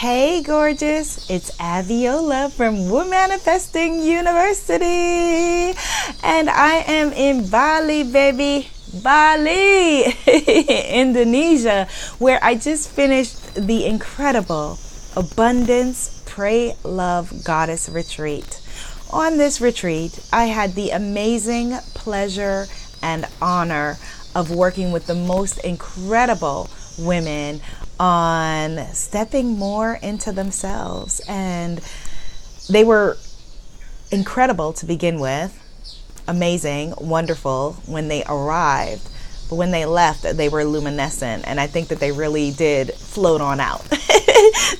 Hey, gorgeous. It's Abiola from Womanifesting University. And I am in Bali, baby. Bali, Indonesia, where I just finished the incredible Abundance Pray Love Goddess Retreat. On this retreat, I had the amazing pleasure and honor of working with the most incredible women on stepping more into themselves. And they were incredible to begin with, amazing, wonderful when they arrived. But when they left, they were luminescent. And I think that they really did float on out.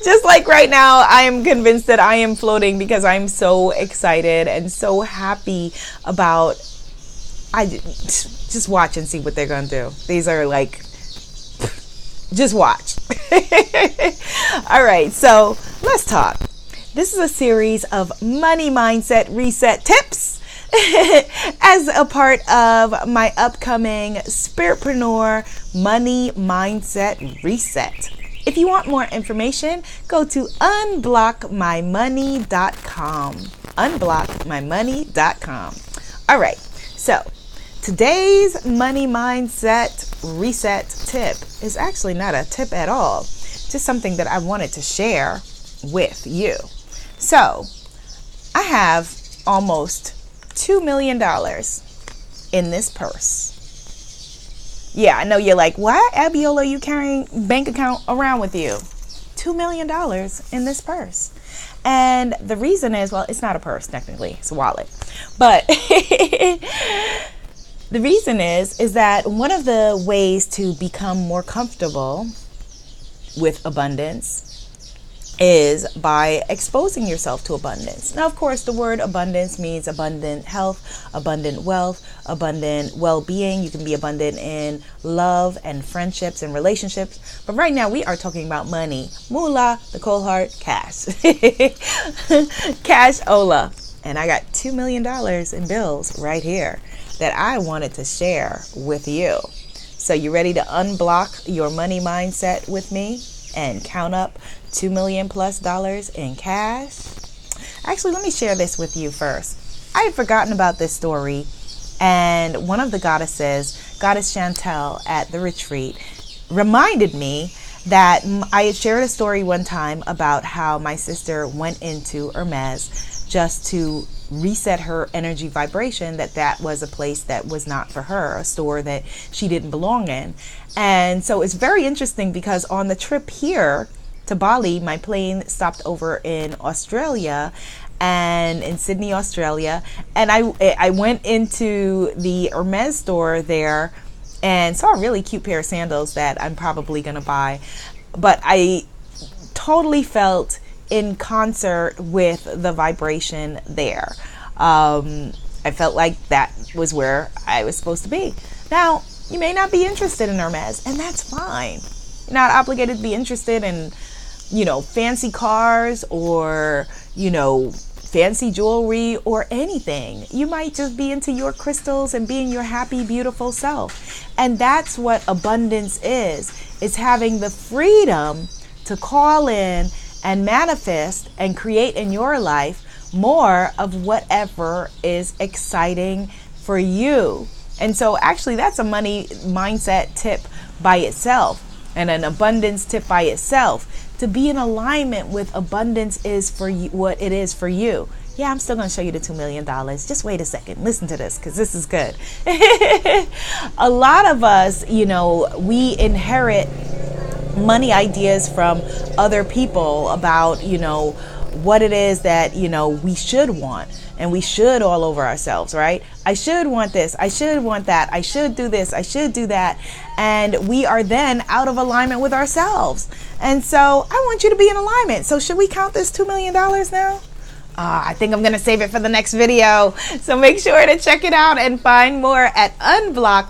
Just like right now, I am convinced that I am floating because I'm so excited and so happy about. I just watch and see what they're going to do. These are like just watch. All right, so let's talk. This is a series of money mindset reset tips as a part of my upcoming Spiritpreneur Money Mindset Reset. If you want more information, go to unblockmymoney.com. Unblockmymoney.com. All right, so Today's money mindset reset tip is actually not a tip at all, just something that I wanted to share with you. So, I have almost $2 million in this purse. Yeah, I know you're like, why, Abiola, you carrying bank account around with you? $2 million in this purse. And the reason is, well, it's not a purse technically, it's a wallet. But The reason is is that one of the ways to become more comfortable with abundance is by exposing yourself to abundance. Now, of course, the word abundance means abundant health, abundant wealth, abundant well being. You can be abundant in love and friendships and relationships. But right now, we are talking about money. Moolah, the cold hard cash. cash Ola. And I got $2 million in bills right here that I wanted to share with you. So, you ready to unblock your money mindset with me and count up 2 million plus dollars in cash? Actually, let me share this with you first. I had forgotten about this story, and one of the goddesses, Goddess Chantel at the retreat, reminded me that I had shared a story one time about how my sister went into Hermes just to reset her energy vibration that that was a place that was not for her, a store that she didn't belong in. And so it's very interesting because on the trip here to Bali, my plane stopped over in Australia and in Sydney, Australia, and I I went into the Hermes store there and saw a really cute pair of sandals that I'm probably to buy. But I totally felt in concert with the vibration there. Um, I felt like that was where I was supposed to be. Now, you may not be interested in Hermes, and that's fine. You're not obligated to be interested in, you know, fancy cars or, you know, fancy jewelry or anything. You might just be into your crystals and being your happy, beautiful self. And that's what abundance is. It's having the freedom to call in and manifest and create in your life more of whatever is exciting for you. And so, actually, that's a money mindset tip by itself and an abundance tip by itself. To be in alignment with abundance is for you, what it is for you. Yeah, I'm still going to show you the $2 million. Just wait a second. Listen to this because this is good. a lot of us, you know, we inherit money ideas from other people about, you know, what it is that, you know, we should want and we should all over ourselves, right? I should want this. I should want that. I should do this. I should do that. And we are then out of alignment with ourselves. And so I want you to be in alignment. So should we count this $2 million now? Uh, I think I'm going to save it for the next video. So make sure to check it out and find more at Unblock